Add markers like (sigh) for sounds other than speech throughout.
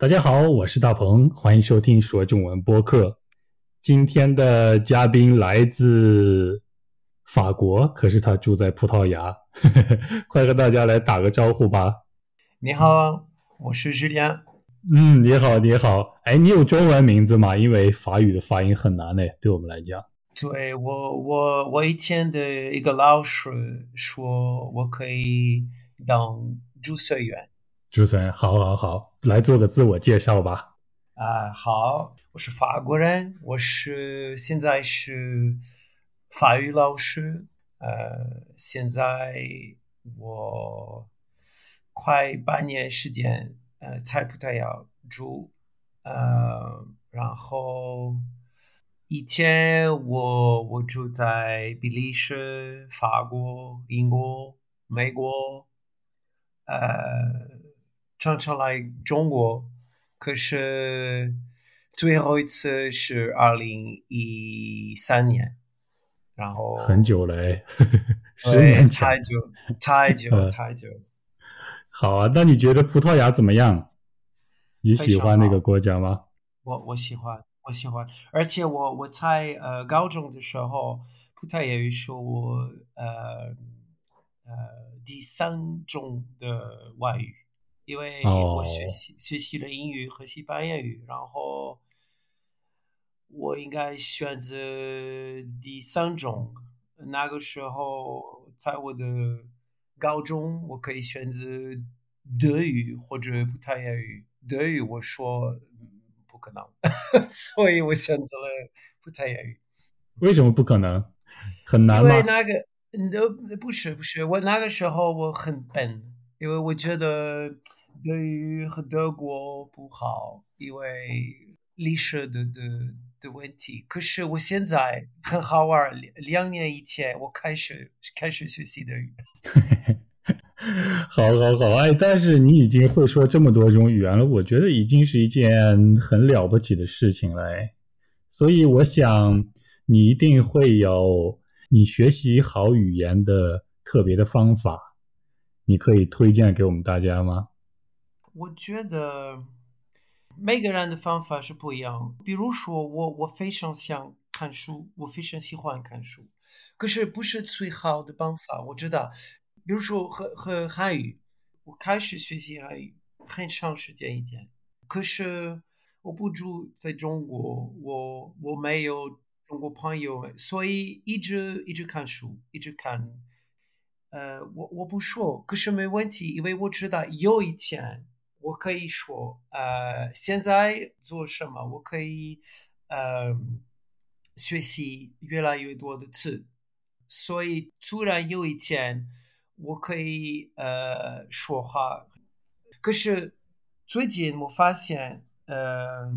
大家好，我是大鹏，欢迎收听说中文播客。今天的嘉宾来自法国，可是他住在葡萄牙，(laughs) 快和大家来打个招呼吧。你好，我是日良。嗯，你好，你好。哎，你有中文名字吗？因为法语的发音很难呢，对我们来讲。对我，我我以前的一个老师说我可以当主持人。主持人，好，好，好，来做个自我介绍吧。啊，好，我是法国人，我是现在是法语老师。呃，现在我快半年时间，呃，在葡萄牙住。呃，然后以前我我住在比利时、法国、英国、美国，呃。常常来中国，可是最后一次是二零一三年，然后很久了哎，(laughs) 十年太久太久太久。好啊，那你觉得葡萄牙怎么样？你喜欢那个国家吗？我我喜欢，我喜欢，而且我我在呃高中的时候，葡萄牙语是我呃呃第三种的外语。因为我学习学习了英语和西班牙语，然后我应该选择第三种。那个时候在我的高中，我可以选择德语或者葡萄牙语。德语我说不可能，(laughs) 所以我选择了葡萄牙语。为什么不可能？很难吗？因为那个呃不是不是，我那个时候我很笨，因为我觉得。德语和德国不好，因为历史的的的问题。可是我现在很好玩，两年以前我开始开始学习德语。(laughs) 好好好，哎，但是你已经会说这么多种语言了，我觉得已经是一件很了不起的事情了。所以我想你一定会有你学习好语言的特别的方法，你可以推荐给我们大家吗？我觉得每个人的方法是不一样。比如说，我我非常想看书，我非常喜欢看书，可是不是最好的方法。我知道，比如说和和汉语，我开始学习汉语很长时间一点，可是我不住在中国，我我没有中国朋友，所以一直一直看书，一直看。呃，我我不说，可是没问题，因为我知道有一天。我可以说，呃，现在做什么？我可以，呃，学习越来越多的词，所以突然有一天，我可以呃说话。可是最近我发现，呃，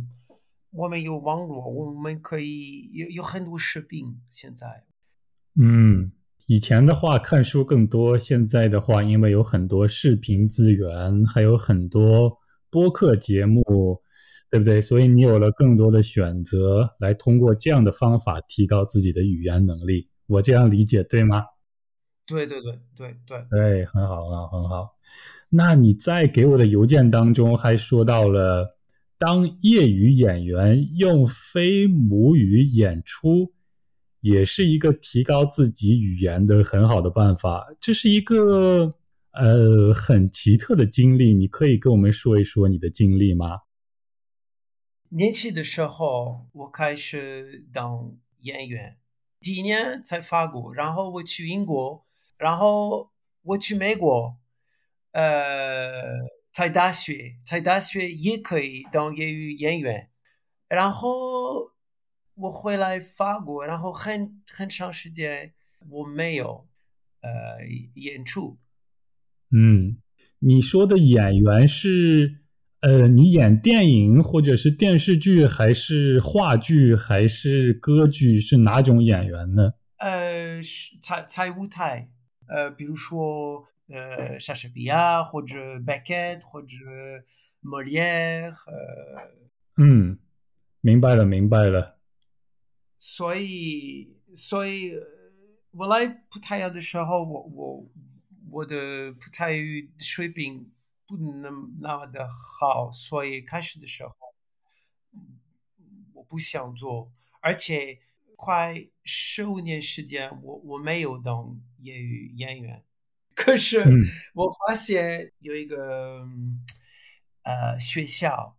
我们有网络，我们可以有有很多视频。现在，嗯。以前的话看书更多，现在的话因为有很多视频资源，还有很多播客节目，对不对？所以你有了更多的选择，来通过这样的方法提高自己的语言能力。我这样理解对吗？对对对对对，对，很好啊，很好。那你在给我的邮件当中还说到了，当业余演员用非母语演出。也是一个提高自己语言的很好的办法。这是一个呃很奇特的经历，你可以跟我们说一说你的经历吗？年轻的时候，我开始当演员，第一年在法国，然后我去英国，然后我去美国，呃，在大学，在大学也可以当业余演员，然后。我回来法国，然后很很长时间我没有呃演出。嗯，你说的演员是呃，你演电影或者是电视剧，还是话剧，还是歌剧？是哪种演员呢？呃，才才舞台，呃，比如说呃，莎士比亚或者 Beckett 或者莫里耶。呃，嗯，明白了，明白了。所以，所以我来葡萄牙的时候，我我我的葡萄牙语水平不能那么的好，所以开始的时候我不想做，而且快十五年时间，我我没有当业余演员。可是我发现有一个呃学校，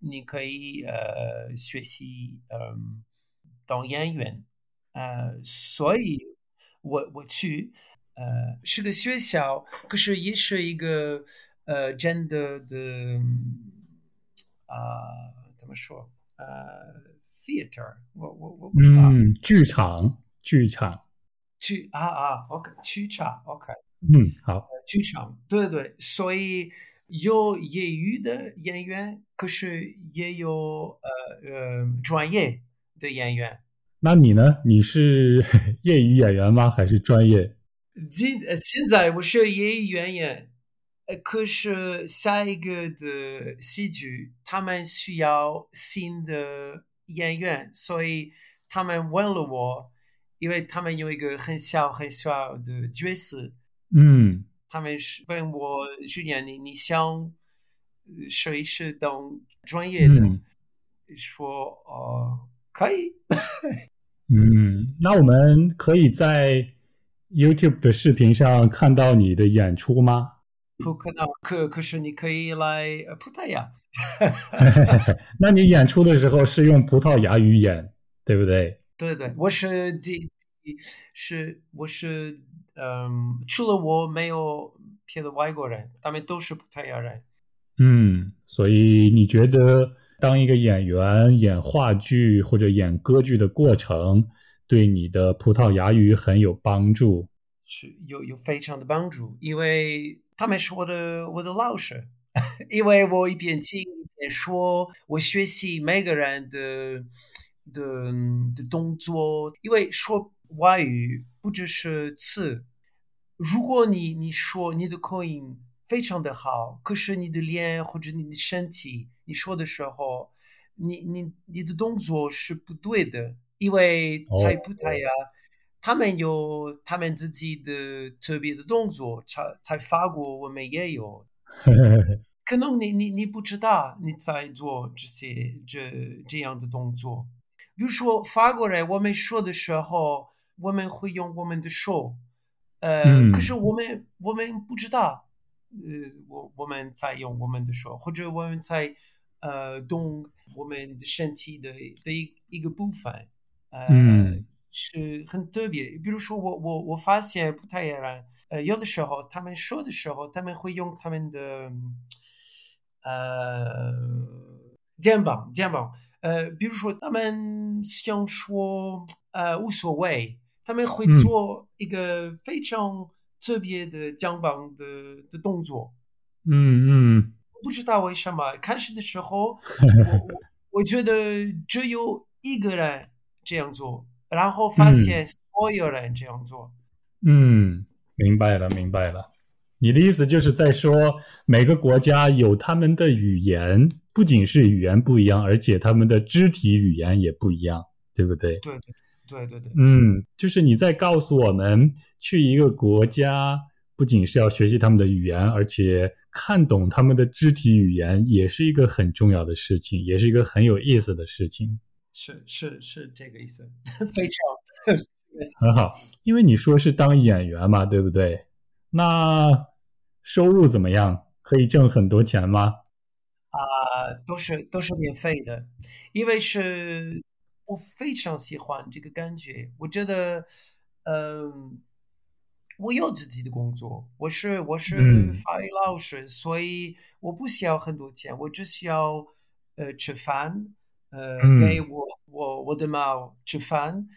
你可以呃学习嗯当演员，呃，所以我我去呃是个学校，可是也是一个呃真的的啊怎么说呃 theater，我我我不知道，嗯，剧场剧场剧啊啊，OK 剧场 OK。嗯，好，剧场，对对对，所以有业余的演员，可是也有呃呃专业的演员。那你呢？你是 (laughs) 业余演员吗？还是专业？今现在我是业余演员，呃，可是下一个的戏剧他们需要新的演员，所以他们问了我，因为他们有一个很小很小的角色。嗯，他们是问我去年你你想试一试当专业的，说哦可以。嗯，那我们可以在 YouTube 的视频上看到你的演出吗？不可能，可可是你可以来葡萄牙。(laughs) 那你演出的时候是用葡萄牙语演，对不对？对对，我是第是我是。嗯，除了我没有别的外国人，他们都是葡萄牙人。嗯，所以你觉得当一个演员演话剧或者演歌剧的过程，对你的葡萄牙语很有帮助？是有有非常的帮助，因为他们是我的我的老师，(laughs) 因为我一边听一边说，我学习每个人的的的动作，因为说。外语不只是词，如果你你说你的口音非常的好，可是你的脸或者你的身体，你说的时候，你你你的动作是不对的，因为在葡萄牙，他们有他们自己的特别的动作，在在法国我们也有，(laughs) 可能你你你不知道你在做这些这这样的动作，比如说法国人，我们说的时候。我们会用我们的手，呃，可是我们我们不知道，呃，我我们在用我们的手，或者我们在呃动我们的身体的的一一个部分，呃，是很特别。比如说，我我我发现葡萄牙人，呃，有的时候他们说的时候，他们会用他们的呃肩膀肩膀，呃，比如说他们想说呃无所谓。他们会做一个非常特别的肩膀的的动作，嗯嗯，不知道为什么开始的时候，(laughs) 我我觉得只有一个人这样做，然后发现所有人这样做。嗯，明白了，明白了。你的意思就是在说，每个国家有他们的语言，不仅是语言不一样，而且他们的肢体语言也不一样，对不对？对对。对对对，嗯，就是你在告诉我们，去一个国家不仅是要学习他们的语言，而且看懂他们的肢体语言，也是一个很重要的事情，也是一个很有意思的事情。是是是这个意思，非常 (laughs) 很好。因为你说是当演员嘛，对不对？那收入怎么样？可以挣很多钱吗？啊，都是都是免费的，因为是。我非常喜欢这个感觉，我觉得，嗯，我有自己的工作，我是我是法语老师，所以我不需要很多钱，我只需要呃吃饭，呃给我我我的猫吃饭，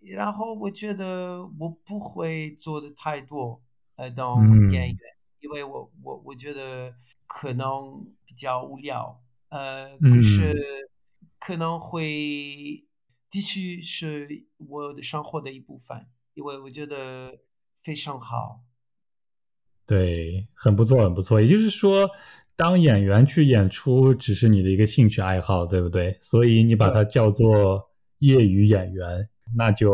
然后我觉得我不会做的太多呃当演员，因为我我我觉得可能比较无聊，呃，可是可能会。继续是我的生活的一部分，因为我觉得非常好。对，很不错，很不错。也就是说，当演员去演出只是你的一个兴趣爱好，对不对？所以你把它叫做业余演员，那就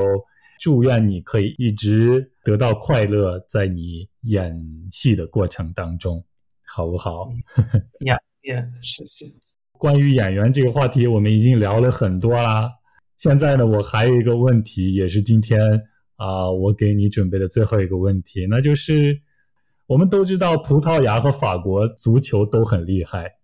祝愿你可以一直得到快乐，在你演戏的过程当中。好不好？呀 (laughs) 呀，是是。关于演员这个话题，我们已经聊了很多啦。现在呢，我还有一个问题，也是今天啊，我给你准备的最后一个问题，那就是我们都知道葡萄牙和法国足球都很厉害，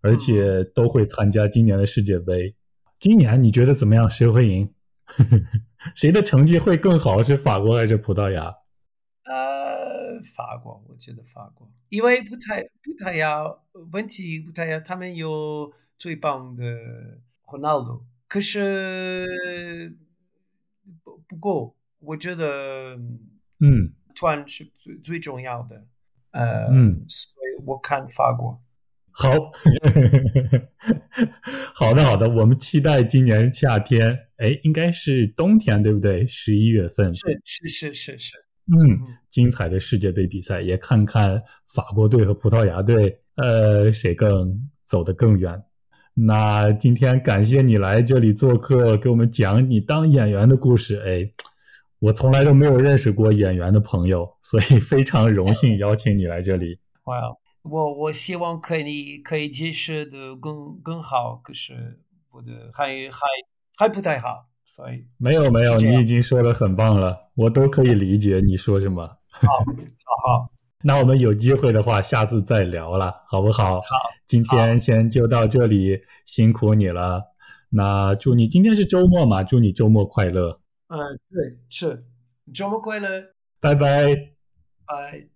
而且都会参加今年的世界杯。今年你觉得怎么样？谁会赢？(laughs) 谁的成绩会更好？是法国还是葡萄牙？呃，法国，我觉得法国，因为葡萄葡萄牙问题，葡萄牙他们有最棒的 Ronaldo，可是不不够，我觉得，嗯，团是最最重要的，呃，嗯，所以我看法国。好，(laughs) 好的，好的，我们期待今年夏天，哎，应该是冬天，对不对？十一月份，是是是是是，嗯，精彩的世界杯比赛，也看看法国队和葡萄牙队，呃，谁更走得更远。那今天感谢你来这里做客，给我们讲你当演员的故事。哎，我从来都没有认识过演员的朋友，所以非常荣幸邀请你来这里。哇。我我希望可以可以解释的更更好，可是我的还还还不太好，所以没有没有，你已经说的很棒了，我都可以理解你说什么。好，好，好，那我们有机会的话，下次再聊了，好不好？好，今天先就到这里，辛苦你了。那祝你今天是周末嘛？祝你周末快乐。嗯，对，是。周末快乐，拜拜，拜。